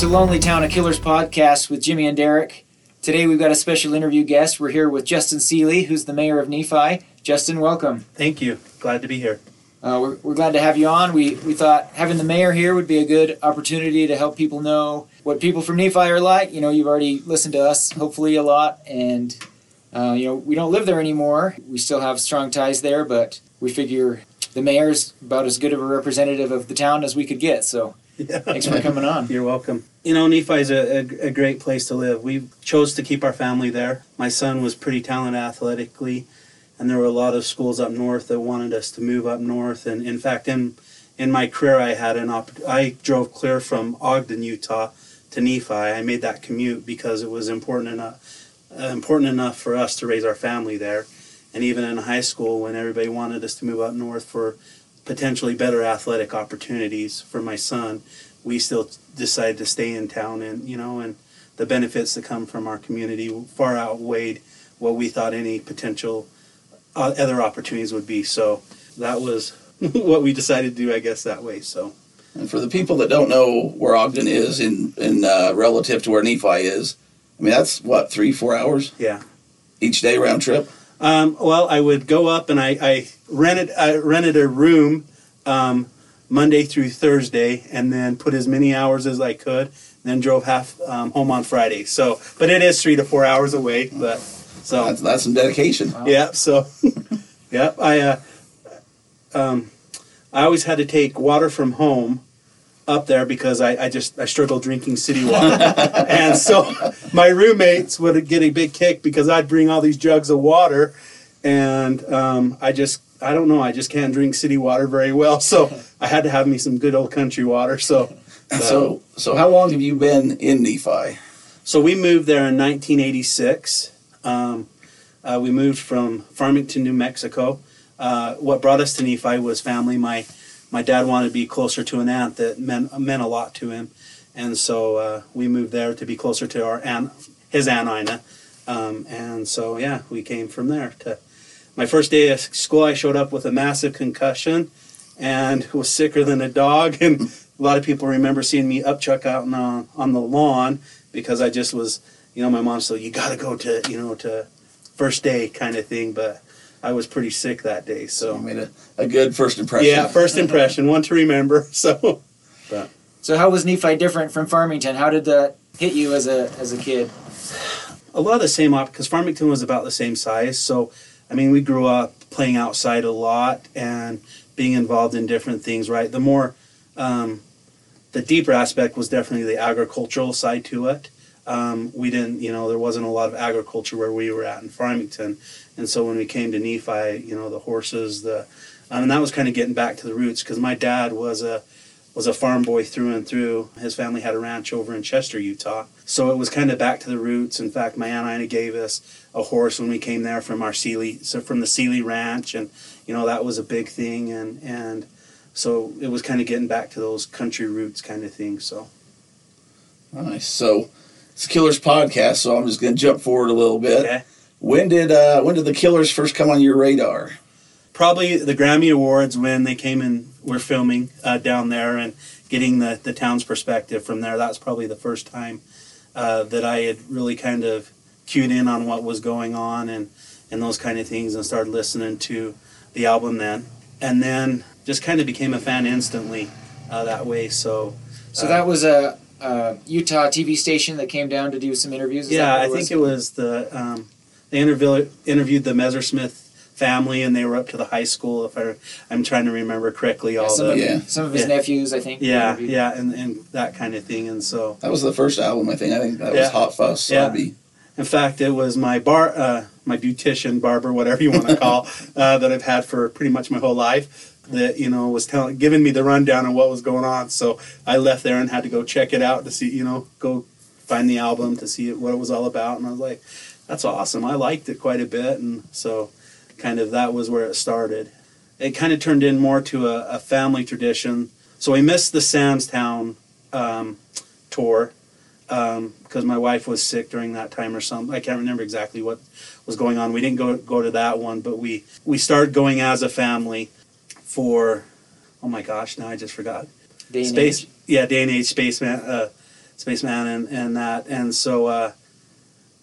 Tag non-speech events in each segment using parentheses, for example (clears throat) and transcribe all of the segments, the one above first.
To Lonely Town, a Killers podcast with Jimmy and Derek. Today we've got a special interview guest. We're here with Justin Seeley, who's the mayor of Nephi. Justin, welcome. Thank you. Glad to be here. Uh, we're, we're glad to have you on. We, we thought having the mayor here would be a good opportunity to help people know what people from Nephi are like. You know, you've already listened to us, hopefully, a lot, and uh, you know, we don't live there anymore. We still have strong ties there, but we figure the mayor's about as good of a representative of the town as we could get. So Yeah. (laughs) thanks for coming on. You're welcome. You know, Nephi is a, a, a great place to live. We chose to keep our family there. My son was pretty talented athletically, and there were a lot of schools up north that wanted us to move up north. And in fact, in in my career, I had an op- I drove clear from Ogden, Utah, to Nephi. I made that commute because it was important enough uh, important enough for us to raise our family there. And even in high school, when everybody wanted us to move up north for potentially better athletic opportunities for my son, we still decided to stay in town and you know and the benefits that come from our community far outweighed what we thought any potential uh, other opportunities would be. So that was (laughs) what we decided to do i guess that way. So And for the people that don't know where Ogden is in in uh, relative to where Nephi is, I mean that's what three four hours? Yeah. Each day round trip. um, well i would go up and i, I rented i rented a room um, monday through thursday and then put as many hours as i could then drove half um, home on friday so but it is three to four hours away but so That's, that's some dedication. Yeah. So, (laughs) yeah, I, uh, um, I always had to take water from home up there because I, I just I struggled drinking city water, (laughs) and so my roommates would get a big kick because I'd bring all these jugs of water, and um, I just I don't know I just can't drink city water very well, so I had to have me some good old country water. So, So so how long have you been in Nephi? So we moved there in 1986. Um, uh, we moved from Farmington, New Mexico. Uh, what brought us to Nephi was family. My my dad wanted to be closer to an aunt that meant meant a lot to him, and so uh, we moved there to be closer to our aunt, his aunt Ina. Um, and so yeah, we came from there. To my first day of school, I showed up with a massive concussion, and was sicker than a dog. (laughs) And a lot of people remember seeing me upchuck out on, on the lawn because I just was, you know, my mom said, you got to go to, you know, to first day kind of thing. But I was pretty sick that day. You So, made a, a good first impression. yeah, first (laughs) impression, one to remember. (laughs) So, So how was Nephi different from Farmington? How did that hit you as a as a kid? a lot of the same op because Farmington was about the same size. So, I mean, we grew up playing outside a lot and being involved in different things. Right, the more, um, the deeper aspect was definitely the agricultural side to it. Um, we didn't, you know, there wasn't a lot of agriculture where we were at in Farmington, and so when we came to Nephi, you know, the horses, the, um, and that was kind of getting back to the roots because my dad was a was a farm boy through and through. His family had a ranch over in Chester, Utah. So it was kind of back to the roots. In fact, my aunt Ina gave us a horse when we came there from our Sealy, so from the Sealy Ranch, and you know that was a big thing. And and so it was kind of getting back to those country roots kind of thing. So Nice. So it's Killers podcast. So I'm just going to jump forward a little bit. okay. When did uh, when did the Killers first come on your radar? probably the Grammy Awards when they came and were filming uh, down there and getting the, the town's perspective from there. That's probably the first time uh, that I had really kind of cued in on what was going on and, and those kind of things and started listening to the album then. And then just kind of became a fan instantly uh, that way. So, So Uh, that was a, a Utah TV station that came down to do some interviews. Is yeah, I think it was the, um, they interview, interviewed the Messersmith family and they were up to the high school if I, I'm trying to remember correctly Yeah, all some, the of, Yeah. some of his Yeah. nephews, I think. Yeah, yeah, and, and that kind of thing. And so, That was the first album, I think. I think that was Hot Fuss. So Yeah. In fact, it was my bar, uh, my beautician, barber, whatever you want to call, (laughs) uh, that I've had for pretty much my whole life. That you know was telling, giving me the rundown on what was going on. So I left there and had to go check it out to see, you know, go find the album to see what it was all about. And I was like, that's awesome. I liked it quite a bit, and so kind of that was where it started. It kind of turned in more to a, a family tradition. So we missed the Sam's Town um, tour because my wife was sick during that time or something. I can't remember exactly what was going on. We didn't go go to that one, but we we started going as a family for oh my gosh, now I just forgot. Day and Space, age. yeah, day and age spaceman. Uh, spaceman and, and that. And so uh,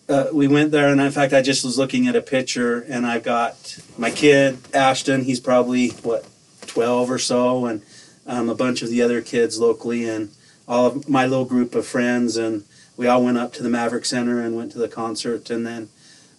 uh, we went there, and in fact, I just was looking at a picture, and I've got my kid Ashton. He's probably what twelve or so, and um, a bunch of the other kids locally, and all of my little group of friends, and we all went up to the Maverik Center and went to the concert, and then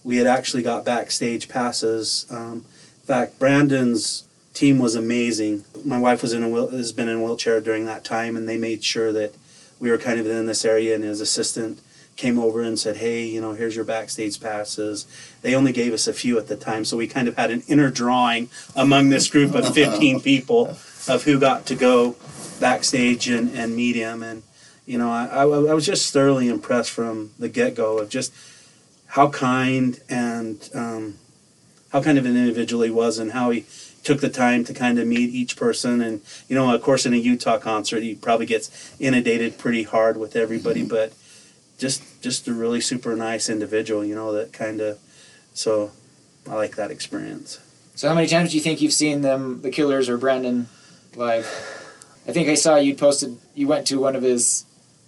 we had actually got backstage passes. Um, in fact, Brandon's team was amazing. My wife was in a has been in a wheelchair during that time, and they made sure that we were kind of in this area, and his assistant came over and said, "Hey, you know, here's your backstage passes." They only gave us a few at the time, so we kind of had an inner drawing among this group of (laughs) 15 people of who got to go backstage and, and meet him. And you know, I, I, I was just thoroughly impressed from the get go of just how kind and um, how kind of an individual he was, and how he took the time to kind of meet each person. And you know, of course, in a Utah concert, he probably gets inundated pretty hard with everybody, but just just a really super nice individual, you know, that kind of. So, I like that experience. So how many times do you think you've seen them, the Killers or Brandon, live? I think I saw you posted. You went to one of his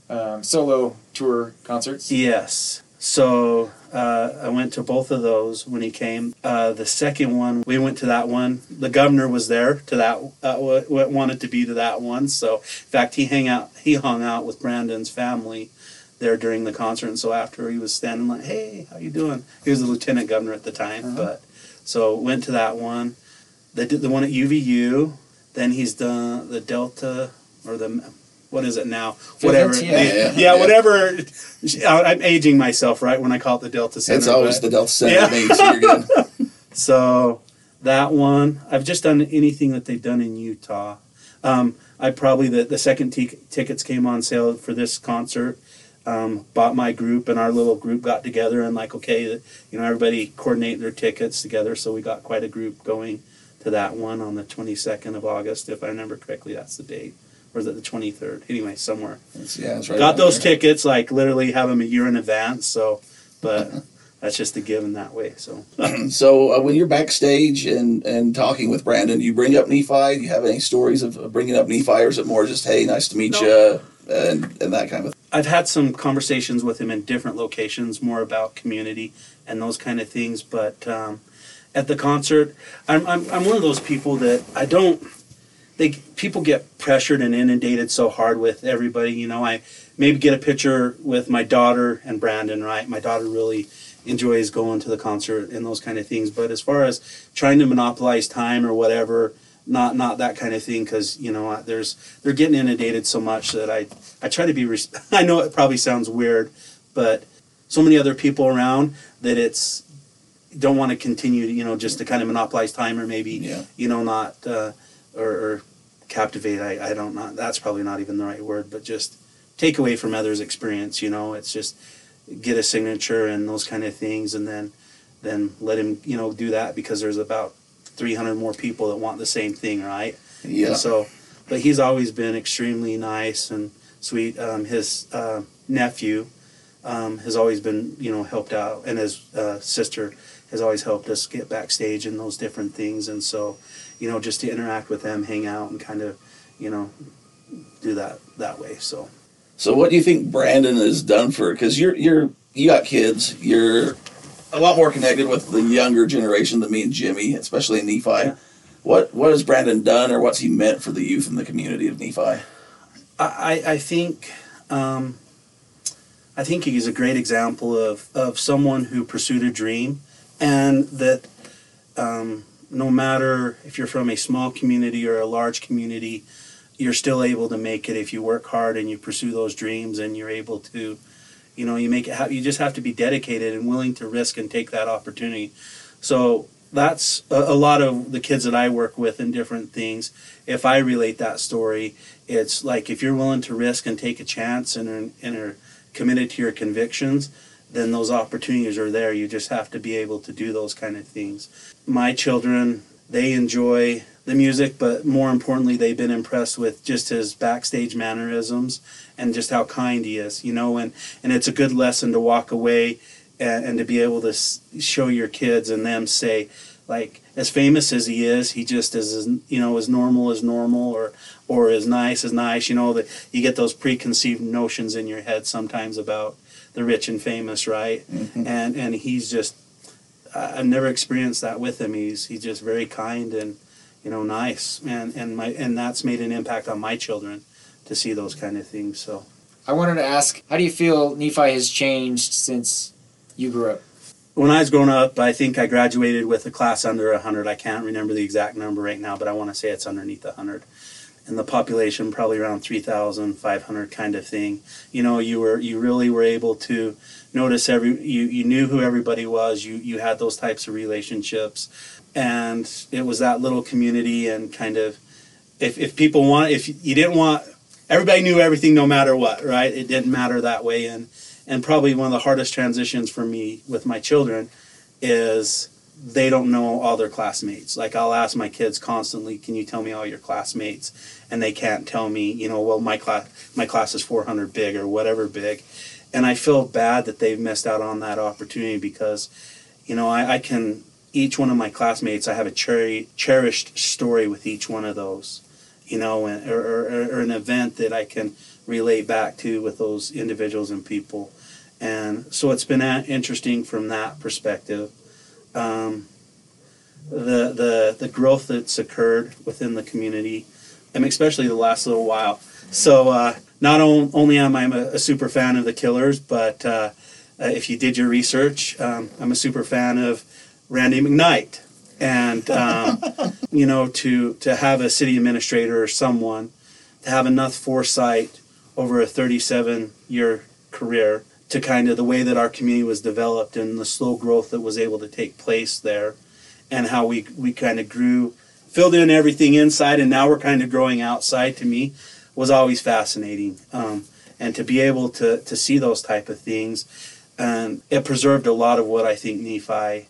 um, solo tour concerts. Yes. So uh, I went to both of those when he came. Uh, the second one, we went to that one. The governor was there to that. Uh, wanted to be to that one. So in fact, he hang out. He hung out with Brandon's family there during the concert. And so after he was standing like, "Hey, how you doing?" He was the lieutenant governor at the time, Uh-huh. but so went to that one. They did the one at UVU. Then he's done the Delta or the what is it now? Whatever. Field, the- yeah. yeah, Yeah. whatever. I'm aging myself, right? When I call it the Delta Center. It's always but- the Delta Center Yeah. name, so good. (laughs) so that one, I've just done anything that they've done in Utah. Um, I probably the the second t- tickets came on sale for this concert. Um, bought my group and our little group got together and like okay, you know everybody coordinate their tickets together. So we got quite a group going to that one on the 22nd of August, if I remember correctly. That's the date, or is it the 23rd? Anyway, somewhere It's, yeah, it's right got those there. tickets like literally have them a year in advance. So, but (laughs) that's just a given that way. So. (clears throat) So uh, when you're backstage and, and talking with Brandon, you bring up Nephi. Do you have any stories of of bringing up Nephi, or is it more just hey, nice to meet No. you, and and that kind of thing? I've had some conversations with him in different locations, more about community and those kind of things. But um, at the concert, I'm, I'm I'm one of those people that I don't. They people get pressured and inundated so hard with everybody. You know, I maybe get a picture with my daughter and Brandon. Right, my daughter really enjoys going to the concert and those kind of things. But as far as trying to monopolize time or whatever, not not that kind of thing. Because you know, there's they're getting inundated so much that I I try to be. Res- (laughs) I know it probably sounds weird, but so many other people around that it's don't want to continue. You know, just to kind of monopolize time or maybe Yeah. you know not uh, or, or captivate. I I don't not. That's probably not even the right word, but just take away from others' experience. You know, it's just get a signature and those kind of things, and then then let him you know do that because there's about 300 more people that want the same thing, right? Yeah. And so, but he's always been extremely nice and sweet. Um, his uh, nephew um, has always been, you know, helped out, and his uh, sister has always helped us get backstage and those different things. And so, you know, just to interact with them, hang out, and kind of, you know, do that that way. So. So what do you think Brandon has done for? Because you're you're you got kids. You're a lot more connected with the younger generation than me and Jimmy, especially in Nephi. Yeah. What what has Brandon done, or what's he meant for the youth in the community of Nephi? I, I I think um, I think he's a great example of, of someone who pursued a dream and that um, no matter if you're from a small community or a large community, you're still able to make it if you work hard and you pursue those dreams and you're able to, you know, you make it. Ha- you just have to be dedicated and willing to risk and take that opportunity. So that's a, a lot of the kids that I work with in different things. If I relate that story, it's like if you're willing to risk and take a chance and are, and are committed to your convictions, then those opportunities are there. You just have to be able to do those kind of things. My children, they enjoy the music, but more importantly, they've been impressed with just his backstage mannerisms and just how kind he is, you know, and, and it's a good lesson to walk away and, and to be able to show your kids and them say, like as famous as he is, he just is as you know as normal as normal, or or as nice as nice. You know that you get those preconceived notions in your head sometimes about the rich and famous, right? Mhm. And and he's just I've never experienced that with him. He's he's just very kind and you know nice, and and my and that's made an impact on my children to see those kind of things. So. I wanted to ask, how do you feel Nephi has changed since you grew up? when I was growing up, I think I graduated with a class under 100. I can't remember the exact number right now, but I want to say it's underneath 100. And the population probably around 3,500 kind of thing. You know, you were you really were able to notice every you, you knew who everybody was. You you had those types of relationships, and it was that little community and kind of if if people want if you didn't want everybody knew everything no matter what, right? It didn't matter that way and and probably one of the hardest transitions for me with my children is they don't know all their classmates. Like I'll ask my kids constantly, "Can you tell me all your classmates?" And they can't tell me, you know, well my class my class is 400 big or whatever big. And I feel bad that they've missed out on that opportunity because you know, I, I can each one of my classmates, I have a cherry, cherished story with each one of those, you know, and, or, or, or an event that I can relate back to with those individuals and people. And so it's been interesting from that perspective. Um, the, the, the growth that's occurred within the community, and especially the last little while. So uh, not on, only am I a, a super fan of the Killers, but uh, uh, if you did your research, um, I'm a super fan of Randy McKnight. And, um, (laughs) you know, to, to have a city administrator or someone to have enough foresight over a 37 year career to kind of the way that our community was developed and the slow growth that was able to take place there and how we, we kind of grew, filled in everything inside, and now we're kind of growing outside to me was always fascinating. Um, and to be able to, to see those type of things, and it preserved a lot of what I think Nephi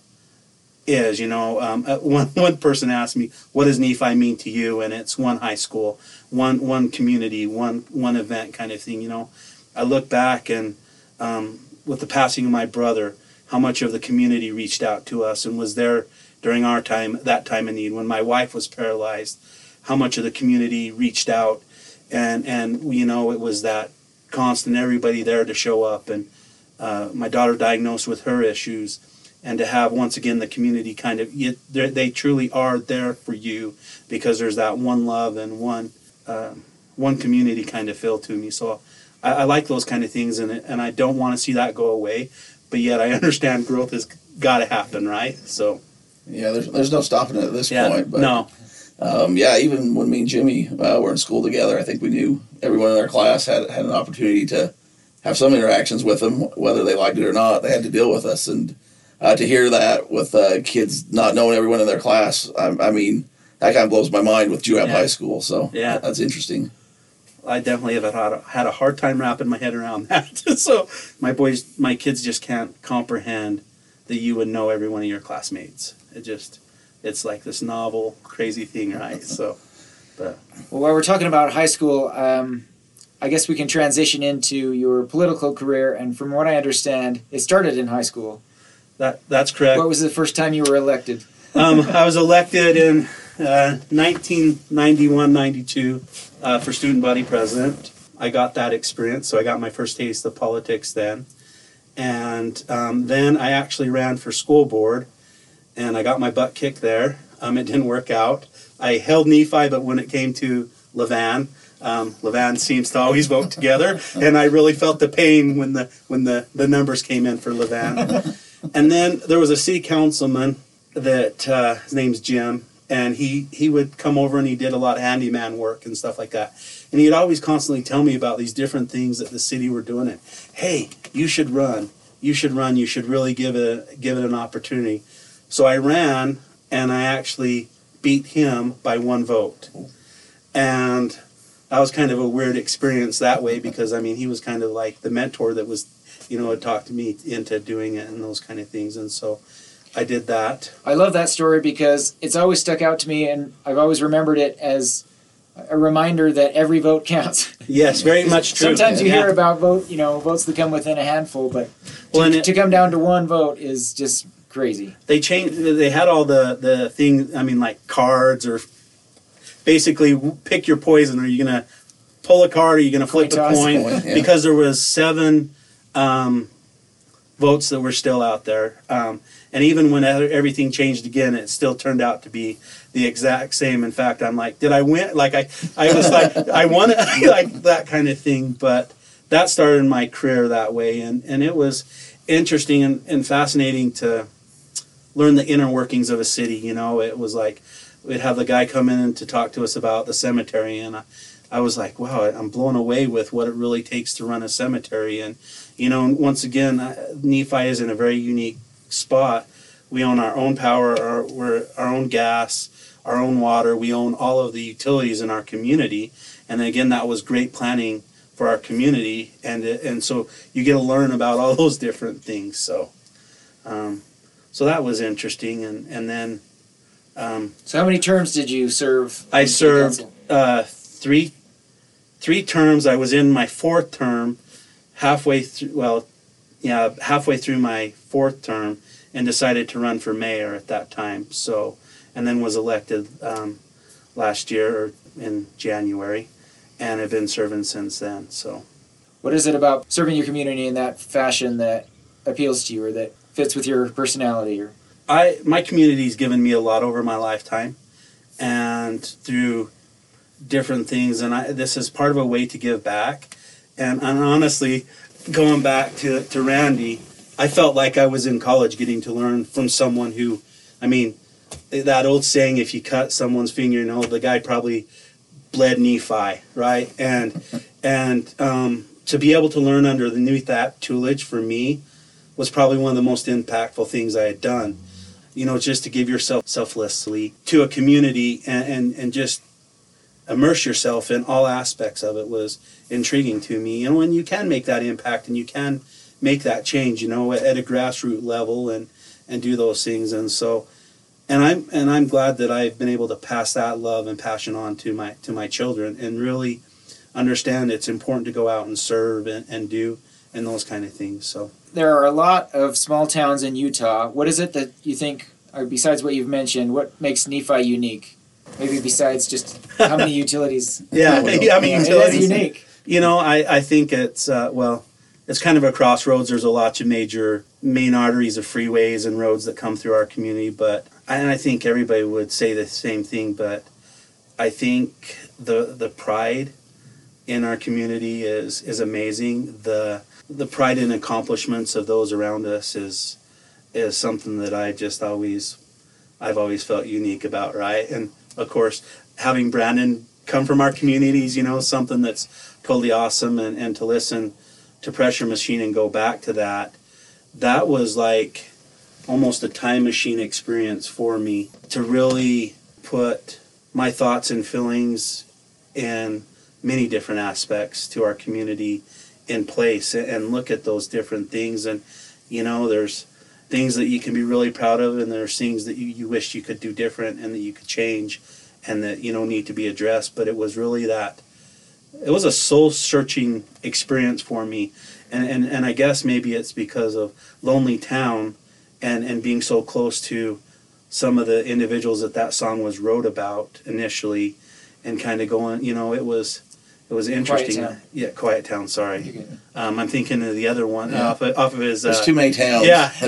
is. You know, um, uh, one (laughs) one person asked me, "What does Nephi mean to you?" And it's one high school, one one community, one one event kind of thing. You know, I look back and um, with the passing of my brother, how much of the community reached out to us and was there during our time, that time of need. When my wife was paralyzed, how much of the community reached out, and and you know, it was that constant everybody there to show up and. Uh, my daughter diagnosed with her issues, and to have once again the community kind of they truly are there for you because there's that one love and one uh, one community kind of feel to me. So I, I like those kind of things, and it- and I don't want to see that go away. But yet I (laughs) understand growth has got to happen, right? So Yeah, there's there's no stopping it at this yeah, point. But no, um, yeah, even when me and Jimmy uh, were in school together, I think we knew everyone in our class had had an opportunity to have some interactions with them, whether they liked it or not. They had to deal with us, and uh, to hear that with uh, kids not knowing everyone in their class, I, I mean, that kind of blows my mind with Juab Yeah. High School. So Yeah. that's interesting. I definitely have had a, had a hard time wrapping my head around (laughs) that. so my boys, my kids just can't comprehend that you would know every one of your classmates. It just, it's like this novel, crazy thing, right? So, Well, while we're talking about high school, um, I guess we can transition into your political career. And from what I understand, it started in high school. that that's correct. What was the first time you were elected? um, I was elected in uh, 1991 92 uh, for student body president. I got that experience, so I got my first taste of politics then. And um, then I actually ran for school board, and I got my butt kicked there. Um, it didn't work out. I held Nephi, but when it came to Levan, um, Levan seems to always vote (laughs) together, and I really felt the pain when the when the, the numbers came in for Levan. (laughs) and then there was a city councilman that uh, his name's Jim, and he he would come over and he did a lot of handyman work and stuff like that. And he'd always constantly tell me about these different things that the city were doing. It, hey, you should run. You should run. You should really give it give it an opportunity. So I ran, and I actually beat him by one vote. And that was kind of a weird experience that way because I mean he was kind of like the mentor that was, you know, had talked me into doing it and those kind of things. And so I did that. I love that story because it's always stuck out to me, and I've always remembered it as a reminder that every vote counts. (laughs) Yes, very much true. Sometimes you Yeah. hear about vote, you know, votes that come within a handful, but to, Well, it- to come down to one vote is just crazy. they changed they had all the the thing i mean like cards or basically pick your poison are you gonna pull a card or are you gonna flip Coin a coin Coin, yeah. because there was seven um, votes that were still out there um, and even when everything changed again it still turned out to be the exact same. In fact i'm like did i win? Like i i was like i won it (laughs) like that kind of thing. But that started my career that way. And and it was interesting and, and fascinating to learn the inner workings of a city. You know, it was like we'd have the guy come in to talk to us about the cemetery, and I, I was like, wow, I'm blown away with what it really takes to run a cemetery. And you know, once again, Nephi is in a very unique spot. We own our own power, our, we're our own gas, our own water. We own all of the utilities in our community, and again, that was great planning for our community, and it- and so you get to learn about all (laughs) those different things. So. Um, so that was interesting, and and then um, So how many terms did you serve? I served uh, three three terms. I was in my fourth term, halfway through. Well, yeah, halfway through my fourth term, and decided to run for mayor at that time. So, and then was elected um, last year or in January, and have been serving since then. So. What is it about serving your community in that fashion that appeals to you, or that fits with your personality? Or I my community's given me a lot over my lifetime, and through different things, and I this is part of a way to give back. And, and honestly, going back to to Randy, I felt like I was in college getting to learn from someone who, I mean, that old saying, if you cut someone's fingernail, the guy probably bled Nephi, right? And and um, to be able to learn under underneath that tutelage for me was probably one of the most impactful things I had done. You know, just to give yourself selflessly to a community and, and, and just immerse yourself in all aspects of it was intriguing to me. And when you can make that impact and you can make that change, you know, at, at a grassroots level and, and do those things. And so, and I'm, and I'm glad that I've been able to pass that love and passion on to my, to my children and really understand it's important to go out and serve and, and do and those kind of things. So. there are a lot of small towns in Utah. What is it that you think, or besides what you've mentioned, what makes Nephi unique? Maybe besides just how many (laughs) utilities. Yeah, yeah, I mean, it utilities. unique. You know, I, I think it's uh, well, it's kind of a crossroads. There's a lot of major main arteries of freeways and roads that come through our community, but and I think everybody would say the same thing. But I think the the pride in our community is is amazing. The the pride and accomplishments of those around us is is something that I just always I've always felt unique about, right? And of course, having Brandon come from our communities, you know, something that's totally awesome and, and to listen to Pressure Machine and go back to that, that was like almost a time machine experience for me to really put my thoughts and feelings in many different aspects to our community in place and- look at those different things. And you know there's things that you can be really proud of and there's things that you, you wish you could do different and that you could change and that you know need to be addressed. But it was really that it was a soul searching experience for me and, and and i guess maybe it's because of lonely town and and being so close to some of the individuals that that song was wrote about initially and kind of going you know it was it was interesting Town. yeah quiet town sorry um, i'm thinking of the other one Yeah. off, of, off of his There's uh, too many towns. yeah (laughs)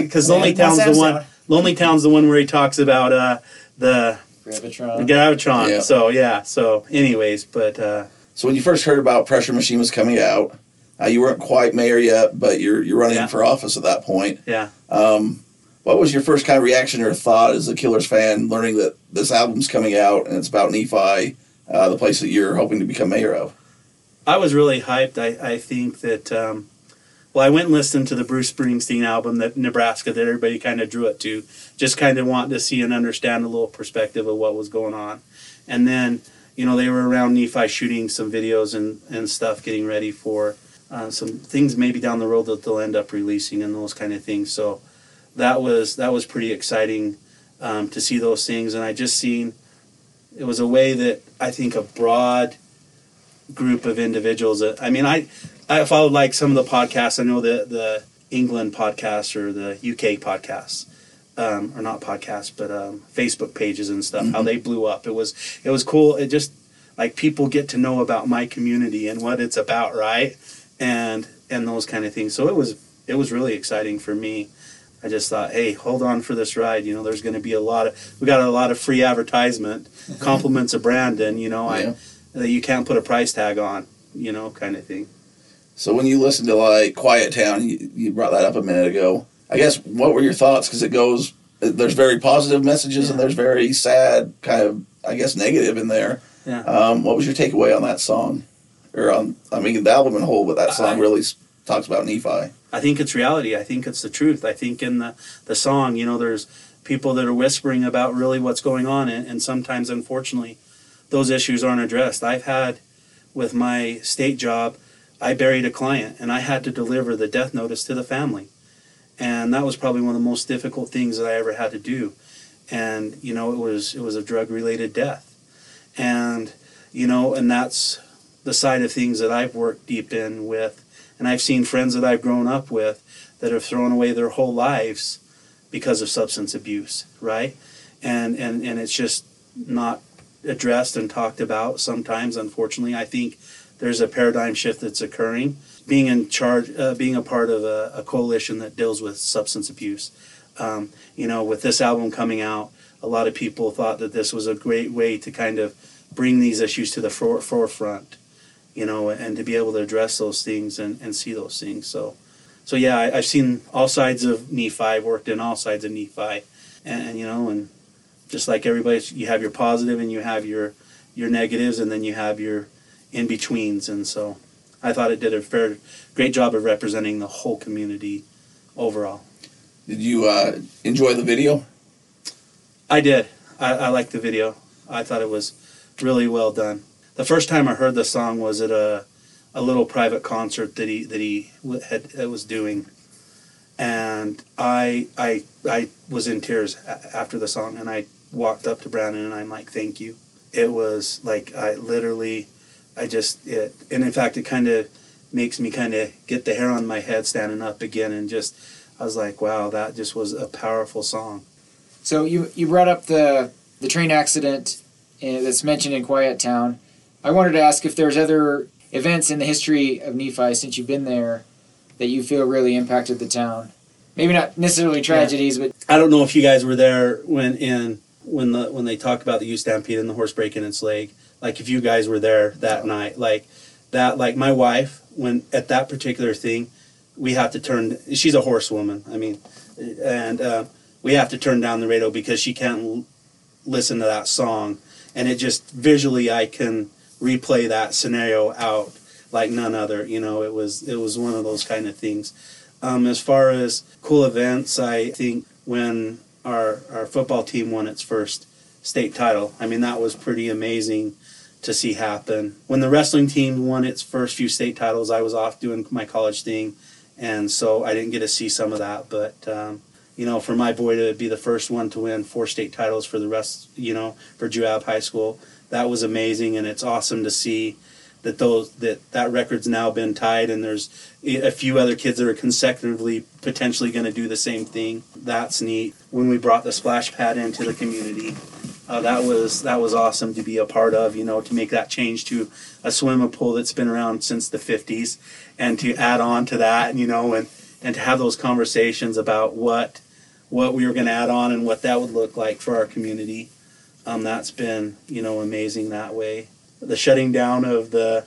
because lonely town's the one lonely town's the one where he talks about uh the Gravitron. Gravitron. Yeah. So yeah. So anyways, but uh, So when you first heard about Pressure Machine was coming out, uh, you weren't quite mayor yet, but you're you're running Yeah. for office at that point. yeah. Um, what was your first kind of reaction or thought as a Killers fan, learning that this album's coming out and it's about Nephi, uh, the place that you're hoping to become mayor of? I was really hyped. I, I think that, um, well, I went and listened to the Bruce Springsteen album that Nebraska that everybody kind of drew it to, just kind of wanting to see and understand a little perspective of what was going on. And then, you know, they were around Nephi shooting some videos and, and stuff, getting ready for uh, some things maybe down the road that they'll end up releasing and those kind of things. So that was that was pretty exciting um, to see those things. And I just seen it was a way that I think a broad group of individuals. That, I mean, I I followed like some of the podcasts. I know the the England podcasts or the UK podcasts, um, or not podcasts, but um, Facebook pages and stuff. How they blew up. It was it was cool. It just like people get to know about my community and what it's about, right? And and those kind of things. So it was it was really exciting for me. I just thought, hey, hold on for this ride. You know, there's going to be a lot of we got a lot of free advertisement, compliments of Brandon. You know, Yeah. I that you can't put a price tag on. You know, kind of thing. So when you listen to like Quiet Town, you, you brought that up a minute ago. I guess what were your thoughts? Because it goes, there's very positive messages and there's very sad, kind of, I guess, negative in there. Yeah. Um, what was your takeaway on that song? Or on, I mean, the album in whole, but that song I- really talks about Nephi. I think it's reality. I think it's the truth. I think in the, the song, you know, there's people that are whispering about really what's going on, and, and sometimes, unfortunately, those issues aren't addressed. I've had, with my state job, I buried a client and I had to deliver the death notice to the family. And that was probably one of the most difficult things that I ever had to do. And, you know, it was it was a drug related death. And, you know, and that's the side of things that I've worked deep in with and I've seen friends that I've grown up with that have thrown away their whole lives because of substance abuse, right? And and and it's just not addressed and talked about sometimes unfortunately. I think there's a paradigm shift that's occurring. Being in charge, uh, being a part of a, a coalition that deals with substance abuse. Um, you know, with this album coming out, a lot of people thought that this was a great way to kind of bring these issues to the fore- forefront you know, and to be able to address those things and, and see those things. So, so yeah, I, I've seen all sides of Nephi. Worked in all sides of Nephi, and, and you know, and just like everybody, you have your positive and you have your your negatives, and then you have your in betweens. And so, I thought it did a fair, great job of representing the whole community overall. Did you uh, enjoy the video? I did. I, I liked the video. I thought it was really well done. The first time I heard the song was at a a little private concert that he that he had uh, was doing, and I I I was in tears after the song, and I walked up to Brandon and I'm like, "Thank you." It was like I literally, I just it, and in fact, it kind of makes me kind of get the hair on my head standing up again, and just I was like, "Wow, that just was a powerful song." So you you brought up the the train accident uh, that's mentioned in Quiet Town. I wanted to ask if there's other events in the history of Nephi since you've been there that you feel really impacted the town. Maybe not necessarily tragedies, but I don't know if you guys were there when in when the when they talk about the Ute Stampede and the horse breaking its leg. Like if you guys were there that night, like that, like my wife when at that particular thing, we have to turn. She's a horsewoman. I mean, and uh, we have to turn down the radio because she can't l- listen to that song, and it just visually I can replay that scenario out like none other. You know, it was it was one of those kind of things. Um, as far as cool events, I think when our our football team won its first state title, I mean that was pretty amazing to see happen. When the wrestling team won its first few state titles, I was off doing my college thing, and so I didn't get to see some of that. But um, you know, for my boy to be the first one to win four state titles for the rest, you know, for Juab High School, that was amazing, and it's awesome to see that those that that record's now been tied, and there's a few other kids that are consecutively potentially going to do the same thing. That's neat. When we brought the splash pad into the community, uh, that was that was awesome to be a part of. You know, to make that change to a swimming pool that's been around since the '50s, and to add on to that, you know, and and to have those conversations about what what we were going to add on and what that would look like for our community. Um, that's been you know amazing that way. The shutting down of the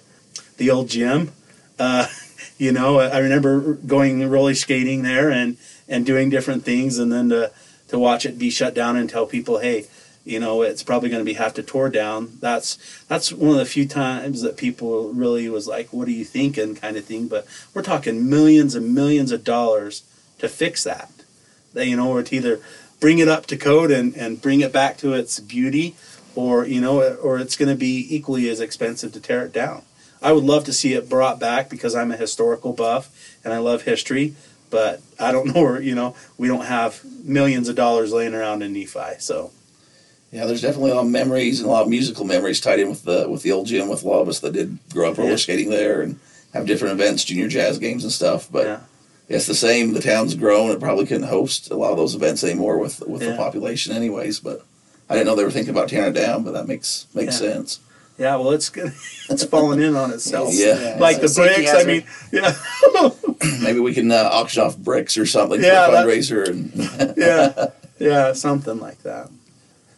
the old gym. Uh, (laughs) you know, I remember going roller skating there and and doing different things, and then to to watch it be shut down and tell people, hey, you know, it's probably going to be have to tore down. That's that's one of the few times that people really was like, what are you thinking, kind of thing. But we're talking millions and millions of dollars to fix that. That you know, or to either bring it up to code and and bring it back to its beauty, or you know, or it's going to be equally as expensive to tear it down. I would love to see it brought back because I'm a historical buff and I love history, but I don't (laughs) know you know, we don't have millions of dollars laying around in Nephi. So, Yeah, there's definitely a lot of memories and a lot of musical memories tied in with the with the old gym with a lot of us that did grow up roller Yeah. skating there and have different events, junior jazz games and stuff. But yeah. it's the same. The town's grown. It probably couldn't host a lot of those events anymore with with the population, anyways. But I didn't know they were thinking about tearing it down. But that makes makes Yeah. sense. Yeah, well, it's good. (laughs) It's falling in on itself. Yeah. Like it's the bricks, I hazard. mean, yeah, (laughs) Maybe we can uh, auction off bricks or something Yeah, for a fundraiser. And (laughs) yeah, yeah, something like that.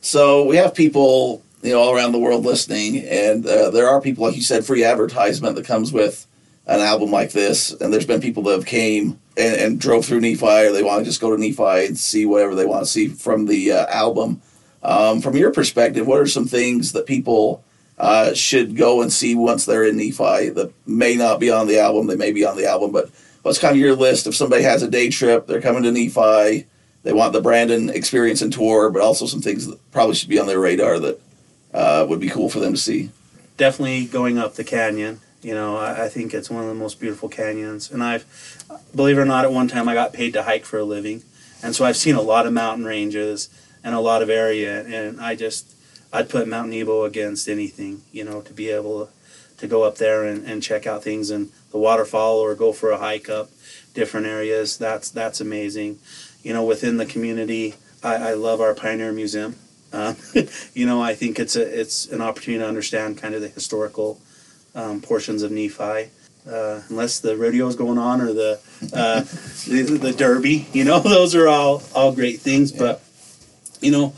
So we have people, you know, all around the world listening, and uh, there are people, like you said, free advertisement that comes with an album like this. And there's been people that have came and, and drove through Nephi, or they want to just go to Nephi and see whatever they want to see from the uh, album. Um, from your perspective, what are some things that people uh, should go and see once they're in Nephi that may not be on the album? They may be on the album, but what's kind of your list? If somebody has a day trip, they're coming to Nephi, they want the Brandon experience and tour, but also some things that probably should be on their radar that uh, would be cool for them to see. Definitely going up the canyon. You know, I, I think it's one of the most beautiful canyons. And I've, believe it or not, at one time I got paid to hike for a living, and so I've seen a lot of mountain ranges and a lot of area, and I just, I'd put Mount Nebo against anything. You know, to be able to go up there and, and check out things and the waterfall or go for a hike up different areas. That's that's amazing. You know, within the community, I, I love our Pioneer Museum. Um, (laughs) you know, I think it's a it's an opportunity to understand kind of the historical um, portions of Nephi. Uh, unless the rodeo's going on or the, uh, (laughs) the the derby, you know, (laughs) those are all all great things. But you know,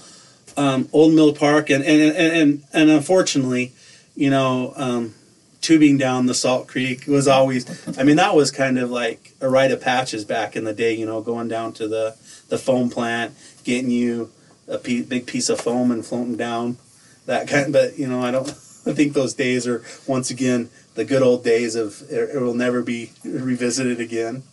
um, Old Mill Park and and and and, and unfortunately, you know, um, tubing down the Salt Creek was always. I mean, that was kind of like a rite of patches back in the day. You know, going down to the the foam plant, getting you a pe- big piece of foam and floating down that kind. But you know, I don't. (laughs) I think those days are once again the good old days of it, it will never be revisited again.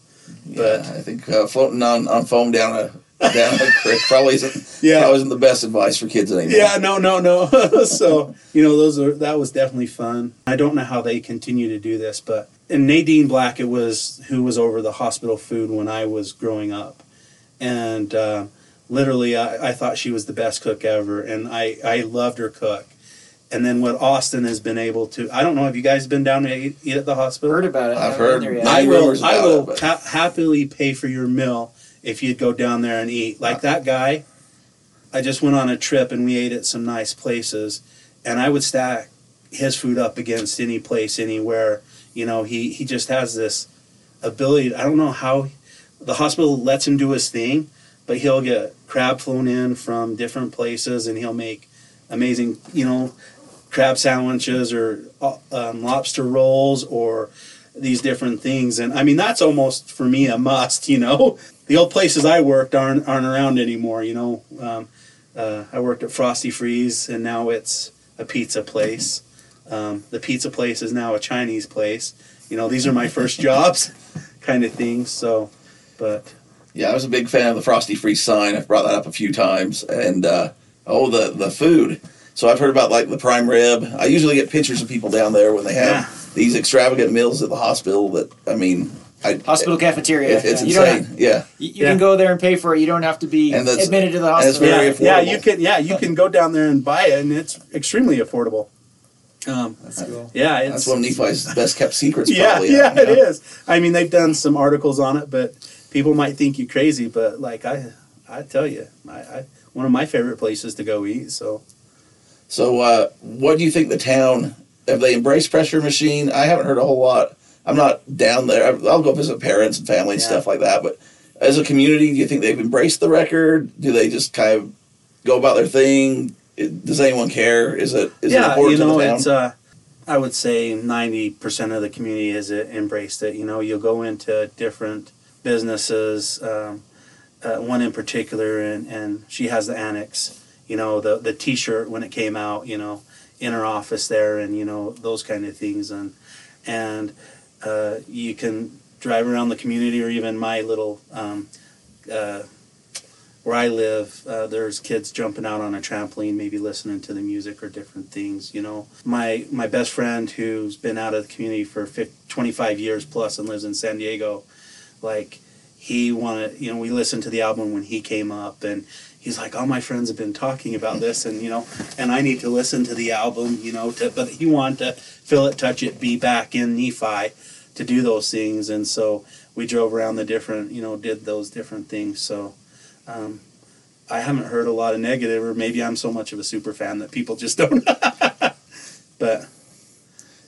But- yeah, I think uh, floating on, on foam down a down a creek probably isn't Yeah. probably isn't the best advice for kids anymore. Yeah, no, no, no. (laughs) so you know, those are that was definitely fun. I don't know how they continue to do this, but and Nadine Black, it was who was over the hospital food when I was growing up, and uh, literally, I, I thought she was the best cook ever, and I I loved her cook. And then what Austin has been able to, I don't know, have you guys been down to eat, eat at the hospital? Heard about it. I've haven't heard been there yet. many I will. I will it, ha- happily pay for your meal if you'd go down there and eat. Like that guy, I just went on a trip and we ate at some nice places, and I would stack his food up against any place, anywhere. You know, he he just has this ability. I don't know how the hospital lets him do his thing, but he'll get crab flown in from different places, and he'll make amazing, you know, crab sandwiches or uh, um, lobster rolls or these different things. And I mean, that's almost for me a must. You know, (laughs) the old places I worked aren't aren't around anymore. You know, um, uh, I worked at Frosty Freeze, and now it's a pizza place. Um, the pizza place is now a Chinese place. You know, these are my first (laughs) jobs, kind of things. So, but Yeah, I was a big fan of the Frosty Freeze sign. I've brought that up a few times. And uh, oh, the the food. So I've heard about like the prime rib. I usually get pictures of people down there when they have Yeah. These extravagant meals at the hospital. That I mean, I, Hospital cafeteria. It, it's you don't insane. have, yeah, you, you Yeah. can go there and pay for it. You don't have to be And that's- admitted to the and it's hospital. very yeah, yeah, you can yeah you can go down there and buy it, and it's extremely affordable. Um, That's cool. yeah, it's that's one of Nephi's best kept secrets. (laughs) yeah, Probably, yeah, you know? is. I mean, they've done some articles on it, but people might think you crazy. But like I, I tell you, I, I one of my favorite places to go eat. So So, uh, what do you think the town have they embraced Pressure Machine? I haven't heard a whole lot. I'm not down there. I'll go visit parents and family and Yeah. stuff like that. But as a community, do you think they've embraced the record? Do they just kind of go about their thing? Does anyone care? Is it is it yeah, important you know, to the town? it's uh, I would say ninety percent of the community has embraced it. You know, you'll go into different businesses. Um, uh, one in particular, and and she has the annex. You know, the the T-shirt when it came out. You know, in her office there, and you know those kind of things, and and uh, you can drive around the community, or even my little. Um, uh, where I live, uh, there's kids jumping out on a trampoline, maybe listening to the music or different things. You know, my my best friend who's been out of the community for 50, 25 years plus and lives in San Diego, like he wanted, you know, we listened to the album when he came up, and he's like, all my friends have been talking about this, and you know, and I need to listen to the album, you know, to but he wanted to feel it, touch it, be back in Nephi to do those things, and so we drove around the different, you know, did those different things. So, um, I haven't heard a lot of negative, or maybe I'm so much of a super fan that people just (laughs) don't. but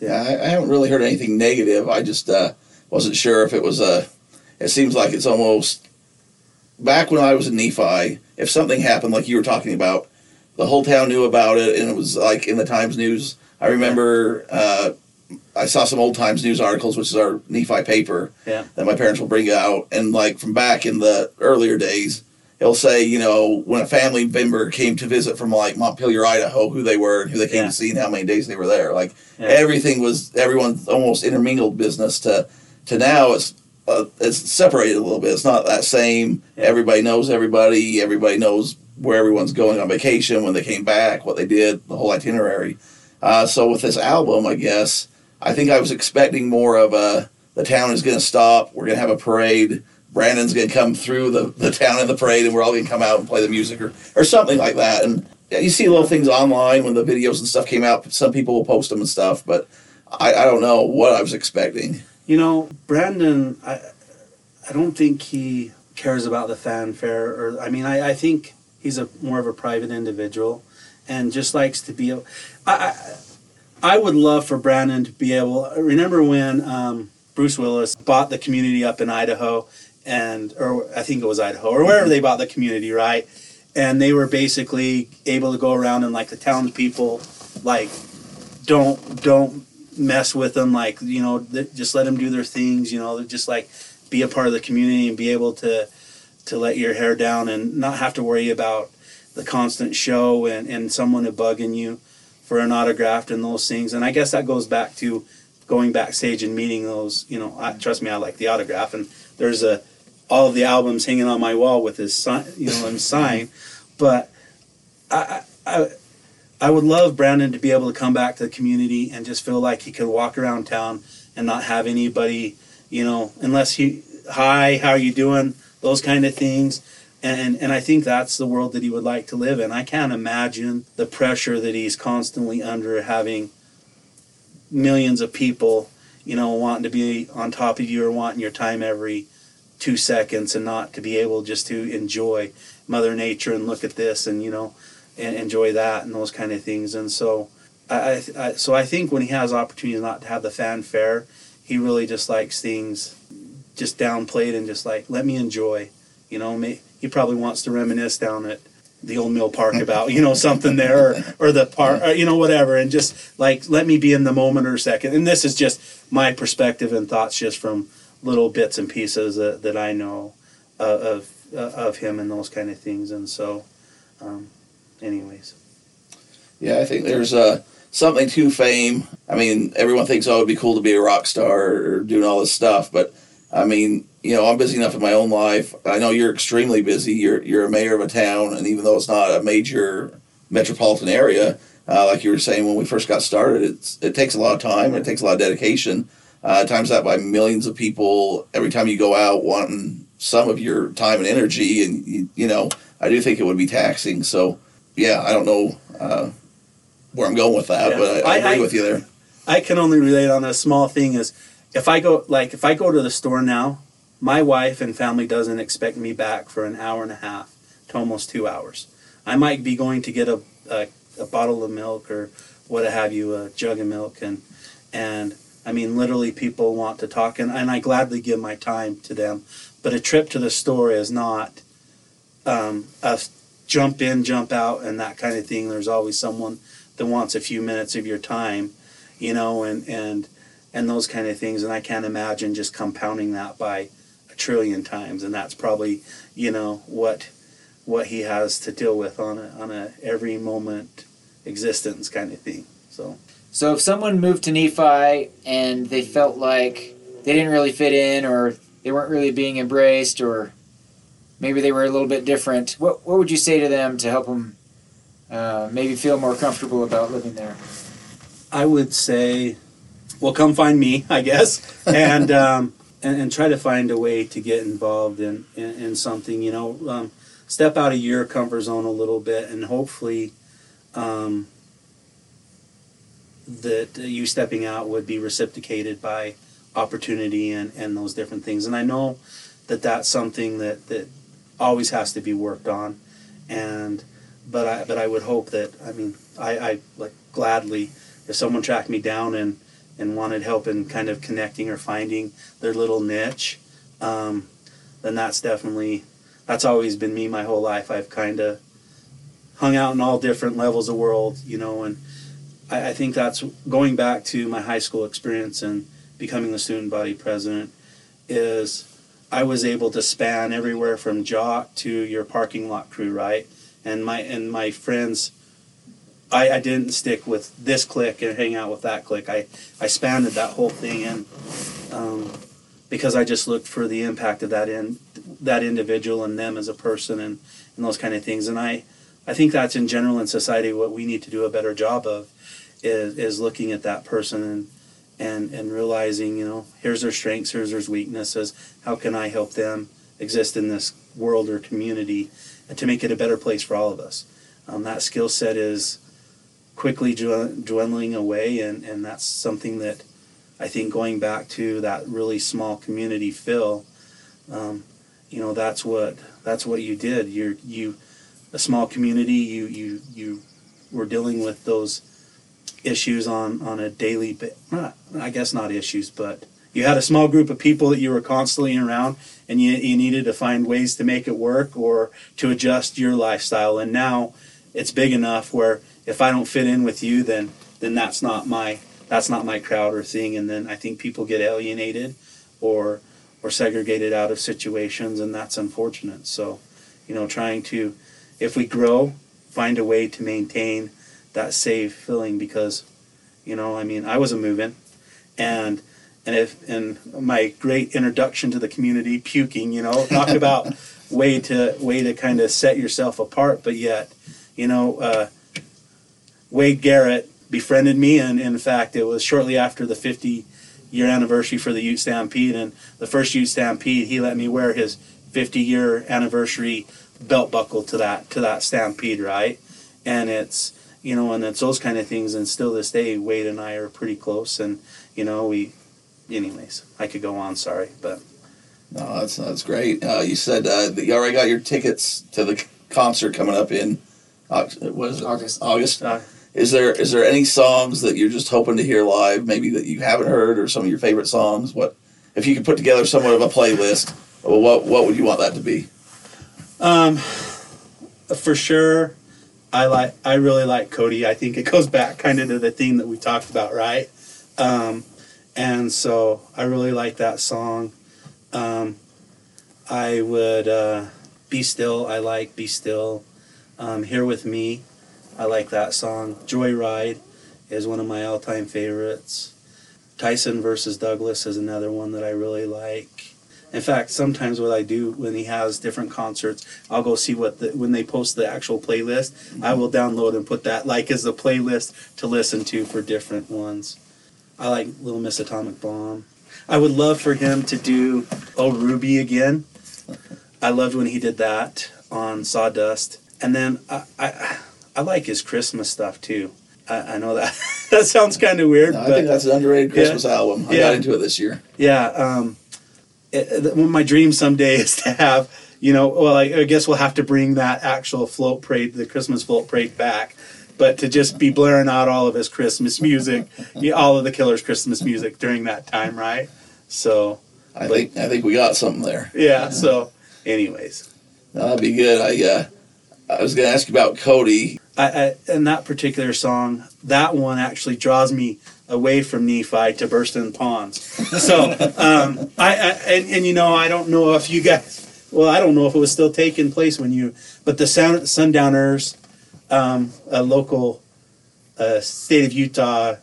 Yeah, I, I haven't really heard anything negative. I just uh, wasn't sure if it was a. It seems like it's almost back when I was in Nephi. If something happened, like you were talking about, the whole town knew about it, and it was like in the Times News. I remember uh, I saw some old Times News articles, which is our Nephi paper Yeah. that my parents will bring out, and like from back in the earlier days, it'll say, you know, when a family member came to visit from like Montpelier, Idaho, who they were and who they came Yeah. to see and how many days they were there. Like Yeah. everything was everyone's almost intermingled business to to now it's uh, it's separated a little bit. It's not that same. Yeah. Everybody knows everybody. Everybody knows where everyone's going on vacation when they came back, what they did, the whole itinerary. Uh, so with this album, I guess I think I was expecting more of a the town is going to stop. We're going to have a parade. Brandon's going to come through the, the town in the parade, and we're all going to come out and play the music or, or something like that. And yeah, you see little things online when the videos and stuff came out. Some people will post them and stuff, but I, I don't know what I was expecting. You know, Brandon, I, I don't think he cares about the fanfare, or I mean, I, I think he's a more of a private individual, and just likes to be. I I would love for Brandon to be able. Remember when um, Bruce Willis bought the community up in Idaho, and or I think it was Idaho or wherever they bought the community, right? And they were basically able to go around and like the townspeople, like don't don't mess with them like you know th- just let them do their things you know just like be a part of the community and be able to to let your hair down and not have to worry about the constant show and, and someone bugging you for an autograph and those things. And i guess that goes back to going backstage and meeting those you know I, trust me i like the autograph. And there's a all of the albums hanging on my wall with his sign you know and sign. (laughs) But I, I I would love Brandon to be able to come back to the community and just feel like he could walk around town and not have anybody, you know, unless he, hi, how are you doing? Those kind of things. And, and I think that's the world that he would like to live in. I can't imagine the pressure that he's constantly under having millions of people, you know, wanting to be on top of you or wanting your time every two seconds and not to be able just to enjoy Mother Nature and look at this and, you know, and enjoy that and those kind of things. And so, I, I, so I think when he has opportunities not to have the fanfare, he really just likes things just downplayed and just like let me enjoy. You know, may, he probably wants to reminisce down at the old mill park (laughs) about you know something there or, or the park or, you know whatever and just like let me be in the moment or second and this is just my perspective and thoughts just from little bits and pieces that, that i know uh, of uh, of him and those kind of things and so um, anyways Yeah, I think there's uh, something to fame. I mean, everyone thinks, oh, it'd be cool to be a rock star or doing all this stuff, but I mean, you know, I'm busy enough in my own life. I know you're extremely busy. You're you're a mayor of a town, and even though it's not a major metropolitan area, uh, like you were saying when we first got started, it's it takes a lot of time. And it takes a lot of dedication. Uh, times that by millions of people every time you go out wanting some of your time and energy, and you, you know, I do think it would be taxing. So, yeah, I don't know uh, where I'm going with that, Yeah. but I, I agree I- with you there. I can only relate on a small thing is if I go like if I go to the store now, my wife and family doesn't expect me back for an hour and a half to almost two hours. I might be going to get a, a, a bottle of milk or what have you, a jug of milk and and I mean literally people want to talk and, and I gladly give my time to them. But a trip to the store is not um, a jump in, jump out and that kind of thing. There's always someone that wants a few minutes of your time you know, and and and those kind of things. And I can't imagine just compounding that by a trillion times. And that's probably, you know, what what he has to deal with on a on a every moment existence kind of thing. So So if someone moved to Nephi and they felt like they didn't really fit in or they weren't really being embraced or maybe they were a little bit different, what, what would you say to them to help them uh, maybe feel more comfortable about living there? I would say, well, come find me, I guess, (laughs) and um, and, and try to find a way to get involved in in, in something. You know, um, step out of your comfort zone a little bit, and hopefully, um, that you stepping out would be reciprocated by opportunity and, and those different things. And I know that that's something that, that always has to be worked on. And but I but I would hope that I mean I, I like gladly if someone tracked me down and and wanted help in kind of connecting or finding their little niche, um, then that's definitely that's always been me my whole life. I've kind of hung out in all different levels of world, you know, and I, I think that's going back to my high school experience and becoming the student body president is I was able to span everywhere from jock to your parking lot crew, right? And my and my friends I, I didn't stick with this clique and hang out with that clique. I, I spanned that whole thing and um, because I just looked for the impact of that in that individual and them as a person and, and those kind of things. And I I think that's in general in society what we need to do a better job of is, is looking at that person and and and realizing you know here's their strengths here's their weaknesses. How can i help them exist in this world or community and to make it a better place for all of us? Um, that skill set is quickly dwindling away and and that's something that i think going back to that really small community feel um, you know that's what that's what you did. You're you a small community you you you were dealing with those issues on on a daily not, I guess not issues but you had a small group of people that you were constantly around and you, you needed to find ways to make it work or to adjust your lifestyle. And now it's big enough where if I don't fit in with you then then that's not my that's not my crowd or thing. And then I think people get alienated or or segregated out of situations and that's unfortunate. So you know trying to if we grow find a way to maintain that safe feeling because, you know, I mean, I was a moving, and and if and my great introduction to the community, puking, you know, talk (laughs) about way to way to kind of set yourself apart, but yet, you know, uh, Wade Garrett befriended me, and in fact, it was shortly after the 50 year anniversary for the Ute Stampede, and the first Ute Stampede, he let me wear his 50 year anniversary belt buckle to that to that stampede, right? And it's you know, and it's those kind of things. And still this day, Wade and I are pretty close, and you know, we, anyways, I could go on. Sorry, but no, that's that's great. Uh, you said uh, you already got your tickets to the concert coming up in what is it? August. August. Uh, is there is there any songs that you're just hoping to hear live, maybe that you haven't heard, or some of your favorite songs? What if you could put together somewhat of a playlist? Well, what what would you want that to be? Um, for sure, I like I really like Cody. I think it goes back kind of to the theme that we talked about, right? Um, and so I really like that song. Um, I would uh, be still. I like be still. Um, Here with me. I like that song. Joyride is one of my all-time favorites. Tyson versus Douglas is another one that I really like. In fact, sometimes what I do when he has different concerts, I'll go see what the, when they post the actual playlist. Mm-hmm. I will download and put that like as a playlist to listen to for different ones. I like Little Miss Atomic Bomb. I would love for him to do Oh Ruby again. I loved when he did that on Sawdust. And then I I, I like his Christmas stuff too. I, I know that (laughs) that sounds kind of weird. No, I think that's an underrated Christmas yeah, album. I yeah, got into it this year. Yeah. Um, it, my dream someday (laughs) is to have you know well I, I, guess we'll have to bring that actual float parade the christmas float parade back. But to just be blaring out all of his christmas music (laughs) all of the killers christmas music during that time right? So i but, think i think we got something there. Yeah so anyways. That'd be good. I uh i was gonna ask you about cody. I, I and that particular song that one actually draws me away from Nephi to Burston Ponds. So um, I, I and, and, you know I don't know if you guys. Well, I don't know if it was still taking place when you, but the Sun, Sundowners, um, a local uh, state of Utah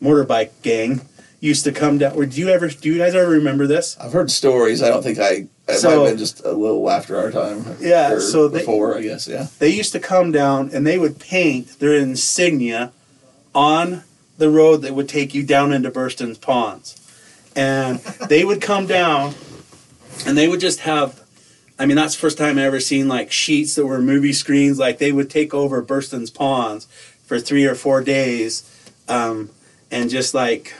motorbike gang, used to come down. Or do you ever? Do you guys ever remember this? I've heard stories. I don't think I. It so, might have been just a little after our time. Yeah. So they, before, I guess. Yeah. They used to come down and they would paint their insignia on the road that would take you down into Burston's Ponds. And they would come down and they would just have I mean that's the first time I ever seen like sheets that were movie screens like they would take over Burston's Ponds for 3 or 4 days um, and just like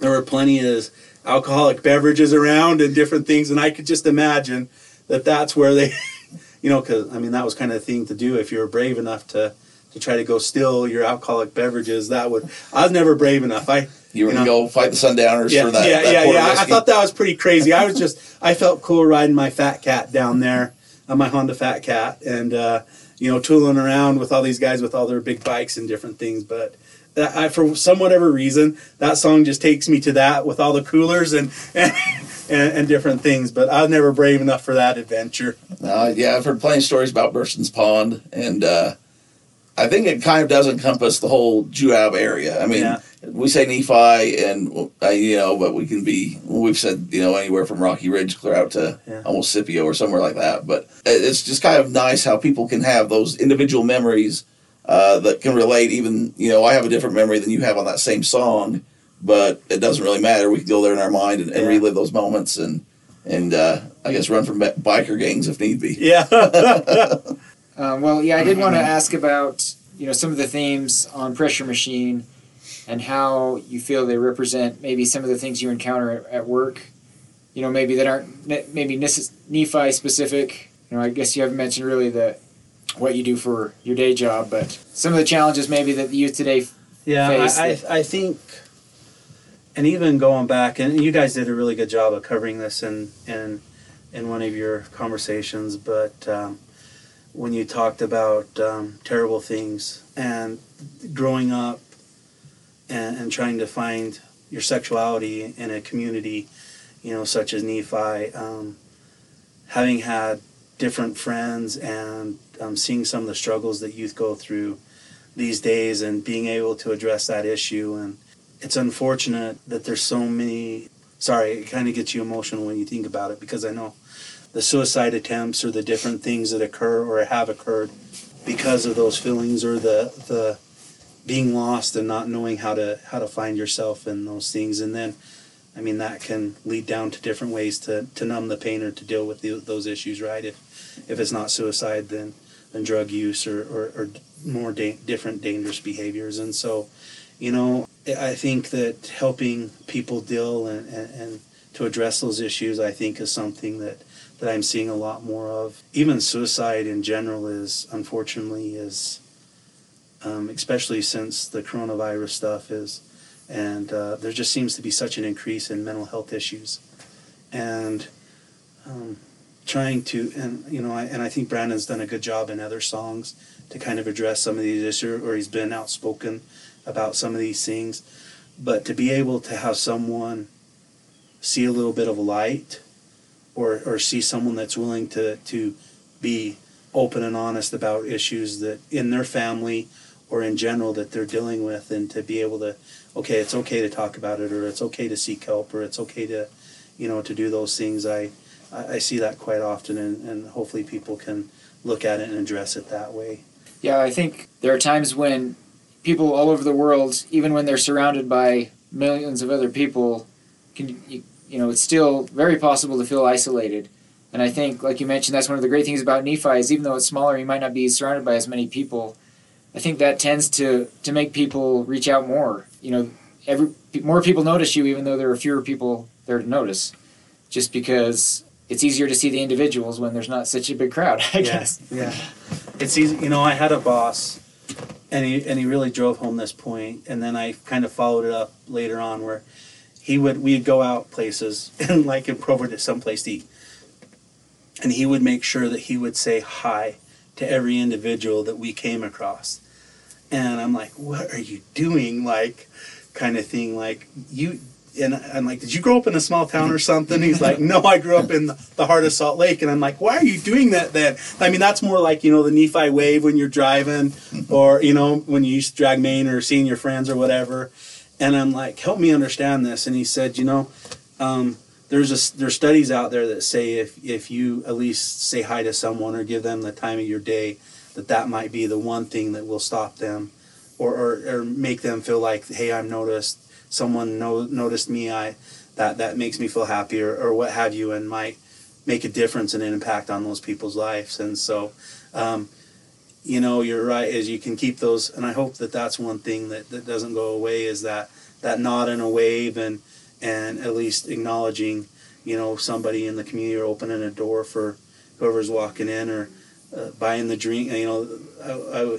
there were plenty of alcoholic beverages around and different things, and I could just imagine that that's where they, (laughs) you know, because I mean that was kind of the thing to do if you were brave enough to to try to go steal your alcoholic beverages. That would I was never brave enough. I You were You gonna go fight the Sundowners yeah for that. yeah that yeah yeah. I thought that was pretty crazy. I was just I felt cool riding my Fat Cat down there on my Honda Fat Cat and uh, you know tooling around with all these guys with all their big bikes and different things, but. That I, for some whatever reason, that song just takes me to that with all the coolers and and, (laughs) and, and different things. But I was never brave enough for that adventure. Uh, yeah, I've heard plenty of stories about Burston's Pond, and uh, I think it kind of does encompass the whole Juab area. I mean, Yeah. we say Nephi, and uh, you know, but we can be. We've said you know anywhere from Rocky Ridge clear out to Yeah. almost Scipio or somewhere like that. But it's just kind of nice how people can have those individual memories uh, that can relate. Even you know, I have a different memory than you have on that same song, but it doesn't really matter. We can go there in our mind and, and Yeah. relive those moments and. And uh, I guess run from biker gangs if need be. Yeah. (laughs) Um, well, yeah, I did want to ask about you know some of the themes on Pressure Machine, and how you feel they represent maybe some of the things you encounter at, work. You know, maybe that aren't maybe Nephi specific. You know, I guess you haven't mentioned really the what you do for your day job, but some of the challenges maybe that the youth today. Yeah, face I, I, I think, and even going back, and you guys did a really good job of covering this in in, in one of your conversations. But um, when you talked about um, terrible things and growing up and, and trying to find your sexuality in a community, you know, such as Nephi, um, having had different friends and um, seeing some of the struggles that youth go through these days and being able to address that issue. And it's unfortunate that there's so many sorry it kind of gets you emotional when you think about it because i know the suicide attempts or the different things that occur or have occurred because of those feelings or the the being lost and not knowing how to how to find yourself in those things and then i mean that can lead down to different ways to to numb the pain or to deal with the, those issues right if if it's not suicide then then drug use or, or, or more da- different dangerous behaviors. And so, you know, I think that helping people deal and, and, and to address those issues, I think, is something that, that I'm seeing a lot more of. Even suicide in general is, unfortunately, is, um, especially since the coronavirus stuff is, and uh, there just seems to be such an increase in mental health issues. And um, trying to and you know I, and I think Brandon's done a good job in other songs to kind of address some of these issues or he's been outspoken about some of these things but to be able to have someone see a little bit of light or or see someone that's willing to to be open and honest about issues that in their family or in general that they're dealing with and to be able to okay it's okay to talk about it or it's okay to seek help or it's okay to you know to do those things I I, see that quite often, and, and hopefully people can look at it and address it that way. Yeah, I think there are times when people all over the world, even when they're surrounded by millions of other people, can you, you know it's still very possible to feel isolated. And I think, like you mentioned, that's one of the great things about Nephi is even though it's smaller, you might not be surrounded by as many people. I think that tends to to make people reach out more. You know, every more people notice you, even though there are fewer people there to notice, just because it's easier to see the individuals when there's not such a big crowd. (laughs) I guess. Yeah, it's easy. You know, I had a boss, and he and he really drove home this point, and then I kind of followed it up later on where he would we'd go out places (laughs) and like in Provo to someplace to eat, and he would make sure that he would say hi to every individual that we came across, and I'm like, what are you doing? Like, kind of thing. Like you and I'm like, did you grow up in a small town or something? He's like, no, I grew up in the heart of Salt Lake. And I'm like, why are you doing that then? I mean, that's more like, you know, the Nephi wave when you're driving or, you know, when you used to drag Main or seeing your friends or whatever. And I'm like, help me understand this. And he said, you know, um, there's a, there's studies out there that say if, if you at least say hi to someone or give them the time of your day, that that might be the one thing that will stop them or, or, or make them feel like, hey, I'm noticed. Someone know, noticed me. I that that makes me feel happy or, or what have you and might make a difference and an impact on those people's lives. And so um, you know you're right as you can keep those and i hope that that's one thing that, that doesn't go away is that that nod and a wave and and at least acknowledging you know somebody in the community or opening a door for whoever's walking in or uh, buying the drink you know I, I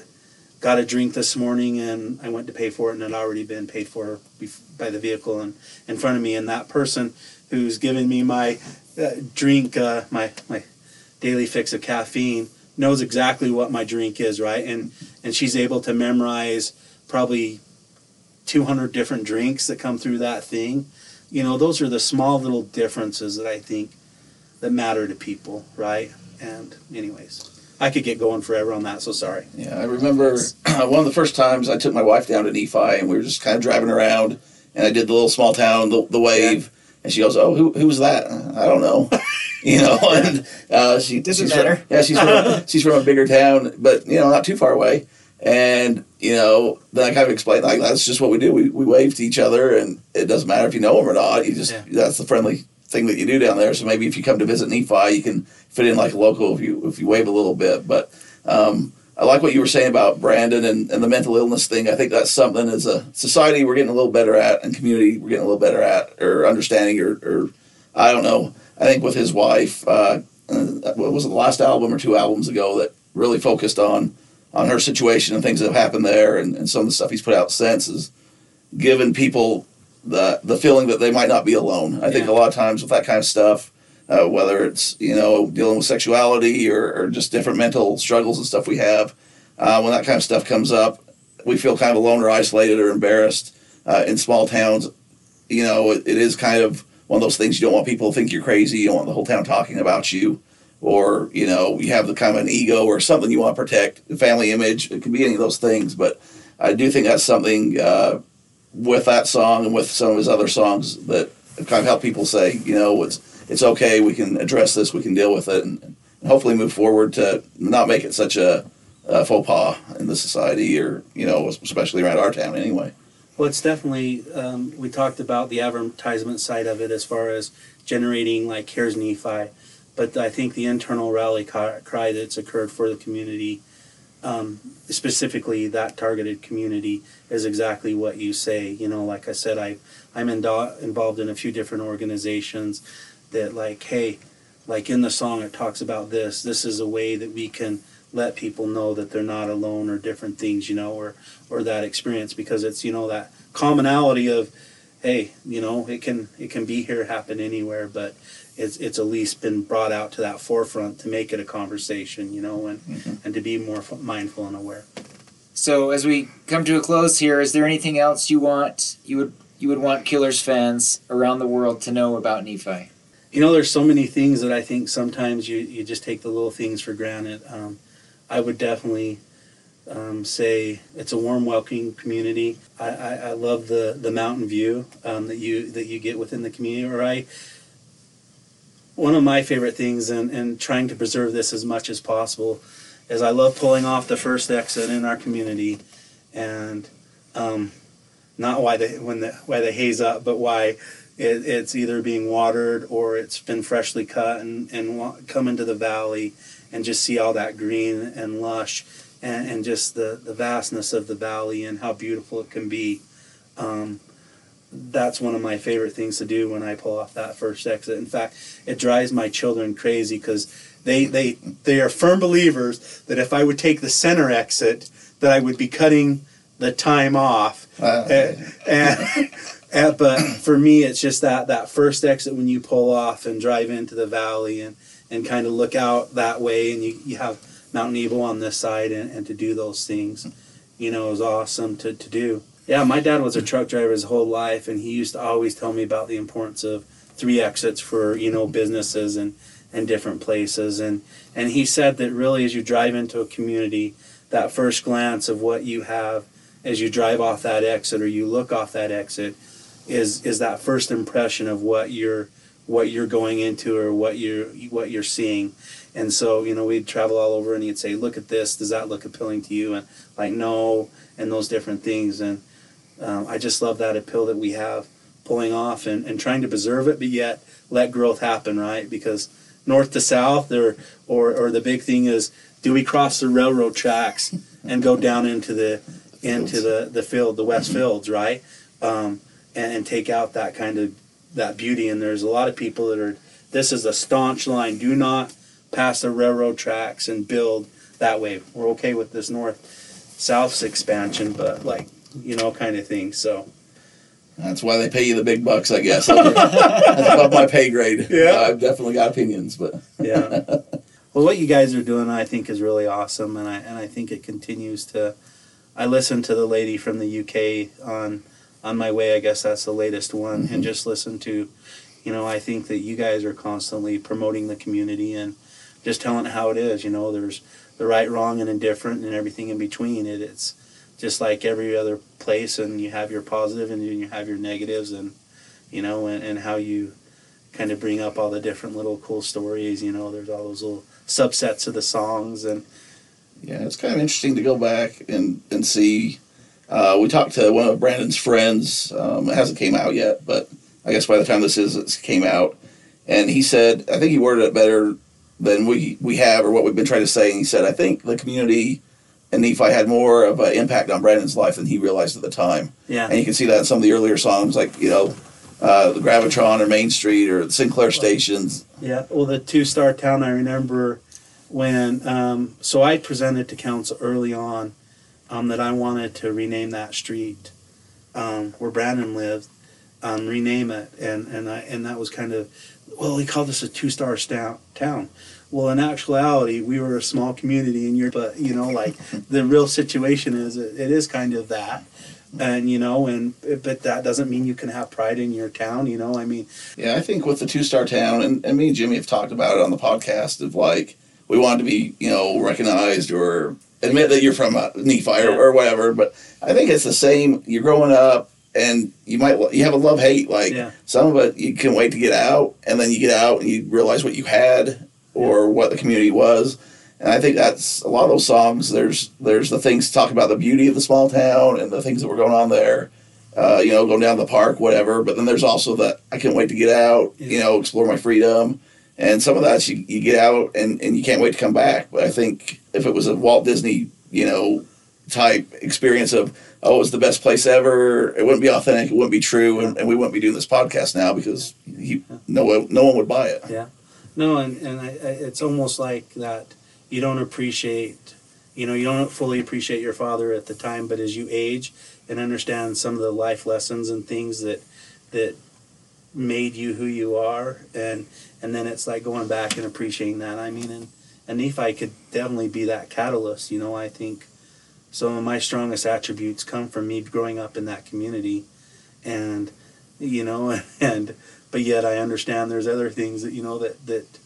got a drink this morning and I went to pay for it and it had already been paid for by the vehicle and in front of me. And that person who's giving me my uh, drink uh, my my daily fix of caffeine knows exactly what my drink is right? And and she's able to memorize probably 200 different drinks that come through that thing. You know those are the small little differences that i think that matter to people right? And anyways i could get going forever on that so sorry. Yeah, I remember (clears throat) one of the first times I took my wife down to Nephi, and we were just kind of driving around, and I did the little small town, the, the wave, and she goes, "Oh, who who was that? I don't know." (laughs) You know, (laughs) and uh, she Doesn't she's from- yeah, she's from a, (laughs) she's from a bigger town, but you know, not too far away. And you know, then I kind of explained like that's just what we do. We we wave to each other, and it doesn't matter if you know them or not. You just Yeah. that's the friendly thing that you do down there. So maybe if you come to visit Nephi, you can fit in like a local if you if you wave a little bit. But um, I like what you were saying about Brandon and, and the mental illness thing. I think that's something as a society we're getting a little better at, and community we're getting a little better at, or understanding, or, or I don't know. I think with his wife, uh, uh, what was it, the last album or two albums ago that really focused on on her situation and things that have happened there, and, and some of the stuff he's put out since is given people the the feeling that they might not be alone. I think a lot of times with that kind of stuff, uh, whether it's you know dealing with sexuality or, or just different mental struggles and stuff we have, uh, when that kind of stuff comes up, we feel kind of alone or isolated or embarrassed uh, in small towns. You know, it, it is kind of one of those things you don't want people to think you're crazy. You don't want the whole town talking about you. Or you know you have the kind of an ego or something you want to protect, the family image. It could be any of those things, but I do think that's something uh, with that song and with some of his other songs that kind of help people say, you know, it's it's okay. We can address this. We can deal with it, and, and hopefully move forward to not make it such a, a faux pas in the society, or you know, especially around our town anyway. Well, it's definitely, um, we talked about the advertisement side of it as far as generating like Cares Nephi, but I think the internal rally cry that's occurred for the community, um, specifically that targeted community, is exactly what you say. You know, like I said, I, I'm indo- involved in a few different organizations that, like, hey, like in the song, it talks about this. This is a way that we can let people know that they're not alone or different things, you know, or or that experience because it's you know that commonality of hey you know it can it can be here happen anywhere but it's it's at least been brought out to that forefront to make it a conversation you know and and to be more f- mindful and aware. So as we come to a close here, is there anything else you want you would you would want Killers fans around the world to know about Nephi? you know there's so many things that i think sometimes you you just take the little things for granted. Um, i would definitely um, say it's a warm welcoming community. I, I, I love the the mountain view um, that you that you get within the community or i one of my favorite things and, and trying to preserve this as much as possible is i love pulling off the first exit in our community and um, not why they when the why they haze up but why it, it's either being watered or it's been freshly cut and, and come into the valley and just see all that green and lush and, and just the, the vastness of the valley and how beautiful it can be. Um, that's one of my favorite things to do when I pull off that first exit. In fact, it drives my children crazy because they, they, they are firm believers that if I would take the center exit, that I would be cutting the time off. Uh, And, and, and- but for me, it's just that that first exit when you pull off and drive into the valley and, and kind of look out that way, and you, you have Mount Nebo on this side, and, and to do those things, you know, is awesome to, to do. Yeah, my dad was a truck driver his whole life, and he used to always tell me about the importance of three exits for you know businesses and and different places, and and he said that really as you drive into a community, that first glance of what you have as you drive off that exit or you look off that exit is is that first impression of what you're what you're going into or what you're what you're seeing. And so you know we'd travel all over and he'd say look at this. Does that look appealing to you? And like no and those different things. And um, i just love that appeal that we have pulling off and, and trying to preserve it but yet let growth happen right? Because north to south or or, or the big thing is do we cross the railroad tracks and go down into the into the, the field the west fields right? Um, and, and take out that kind of that beauty. And there's a lot of people that are. This is a staunch line. Do not pass the railroad tracks and build that way. We're okay with this north south's expansion, but like you know, kind of thing. So That's why they pay you the big bucks, I guess. That's above my pay grade. (laughs) Yeah. I've definitely got opinions, but (laughs) yeah. well, what you guys are doing, I think, is really awesome, and I and I think it continues to. I listened to the lady from the UK on on my way. I guess that's the latest one, and mm-hmm. just listen to. You know, I think that you guys are constantly promoting the community and just telling it how it is. You know, there's the right, wrong, and indifferent, and everything in between. It it's just like every other place, and you have your positive and you have your negatives, and you know, and, and how you kind of bring up all the different little cool stories. You know, there's all those little subsets of the songs, and yeah, it's kind of interesting to go back and and see. Uh, we talked to one of Brandon's friends. Um, it hasn't came out yet, but I guess by the time this is, it came out. And he said, I think he worded it better than we we have or what we've been trying to say. And he said, I think the community and Nephi had more of an impact on Brandon's life than he realized at the time. yeah, And you can see that in some of the earlier songs, like you know, uh, the Gravitron or Main Street or the Sinclair stations. Yeah, well, the two star town, I remember when, um, so I presented to council early on um, that I wanted to rename that street um, where Brandon lived, um, rename it, and and I and that was kind of, well, he called us a two star town. Well, in actuality, we were a small community, in you're, but you know, like the real situation is, it, it is kind of that. And you know, and but that doesn't mean you can have pride in your town. You know, I mean, Yeah, I think with the two star town, and, and me and Jimmy have talked about it on the podcast of like we want to be you know recognized or admit that you're from uh, Nephi Yeah. or, or whatever. But I think it's the same. You're growing up. And you might you have a love hate like Yeah. some of it you can wait to get out and then you get out and you realize what you had or what the community was and I think that's a lot of those songs. There's there's the things to talk about the beauty of the small town and the things that were going on there. Uh, you know, going down the park, whatever. But then there's also that I can't wait to get out. You know, explore my freedom. And some of that you, you get out and, and you can't wait to come back. But I think if it was a Walt Disney, you know, type experience of oh, it was the best place ever, it wouldn't be authentic, it wouldn't be true, and, and we wouldn't be doing this podcast now because he, no one no one would buy it. Yeah. No, and, and I, I, it's almost like that you don't appreciate, you know, you don't fully appreciate your father at the time, but as you age and understand some of the life lessons and things that that made you who you are, and and then it's like going back and appreciating that. I mean, and and Nephi could definitely be that catalyst. You know, I think some of my strongest attributes come from me growing up in that community, and you know, (laughs) and but yet I understand there's other things that you know that that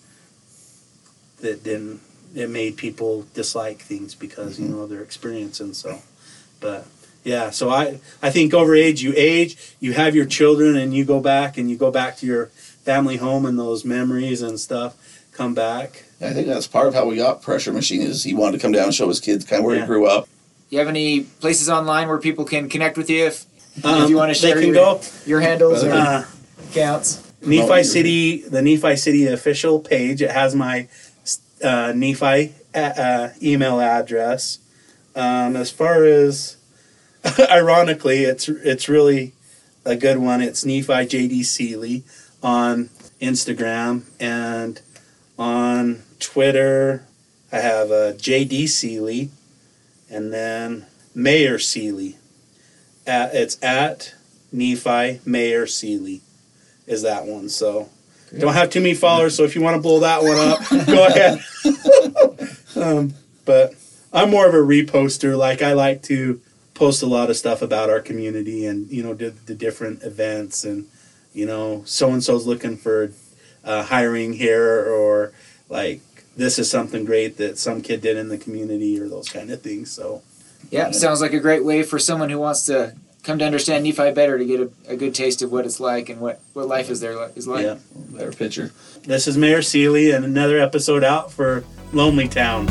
that didn't it made people dislike things because you mm-hmm. know their experience and so but yeah so I I think over age you age you have your children and you go back and you go back to your family home and those memories and stuff come back I think that's part of how we got Pressure Machine is he wanted to come down and show his kids kind of where Yeah. he grew up. You have any places online where people can connect with you if, Um, if you want to they share can your, go your handles or uh, accounts? Nephi City, the Nephi City official page. It has my uh, Nephi uh, uh, email address. Um, as far as, (laughs) ironically, it's it's really a good one. It's Nephi JD Seeley on Instagram and on Twitter. I have uh, JD Seeley, and then Mayor Seeley. At, it's at Nephi Mayor Seeley is that one. So don't have too many followers. So if you want to blow that one up, (laughs) go ahead. (laughs) um, but I'm more of a reposter. Like I like to post a lot of stuff about our community and you know the, the different events and you know so and so's looking for uh, hiring here or like this is something great that some kid did in the community or those kind of things. So Yeah, sounds like a great way for someone who wants to come to understand Nephi better to get a, a good taste of what it's like and what, what life is there li- is like. yeah, Better picture. this is Mayor Seeley and another episode out for Lonely Town.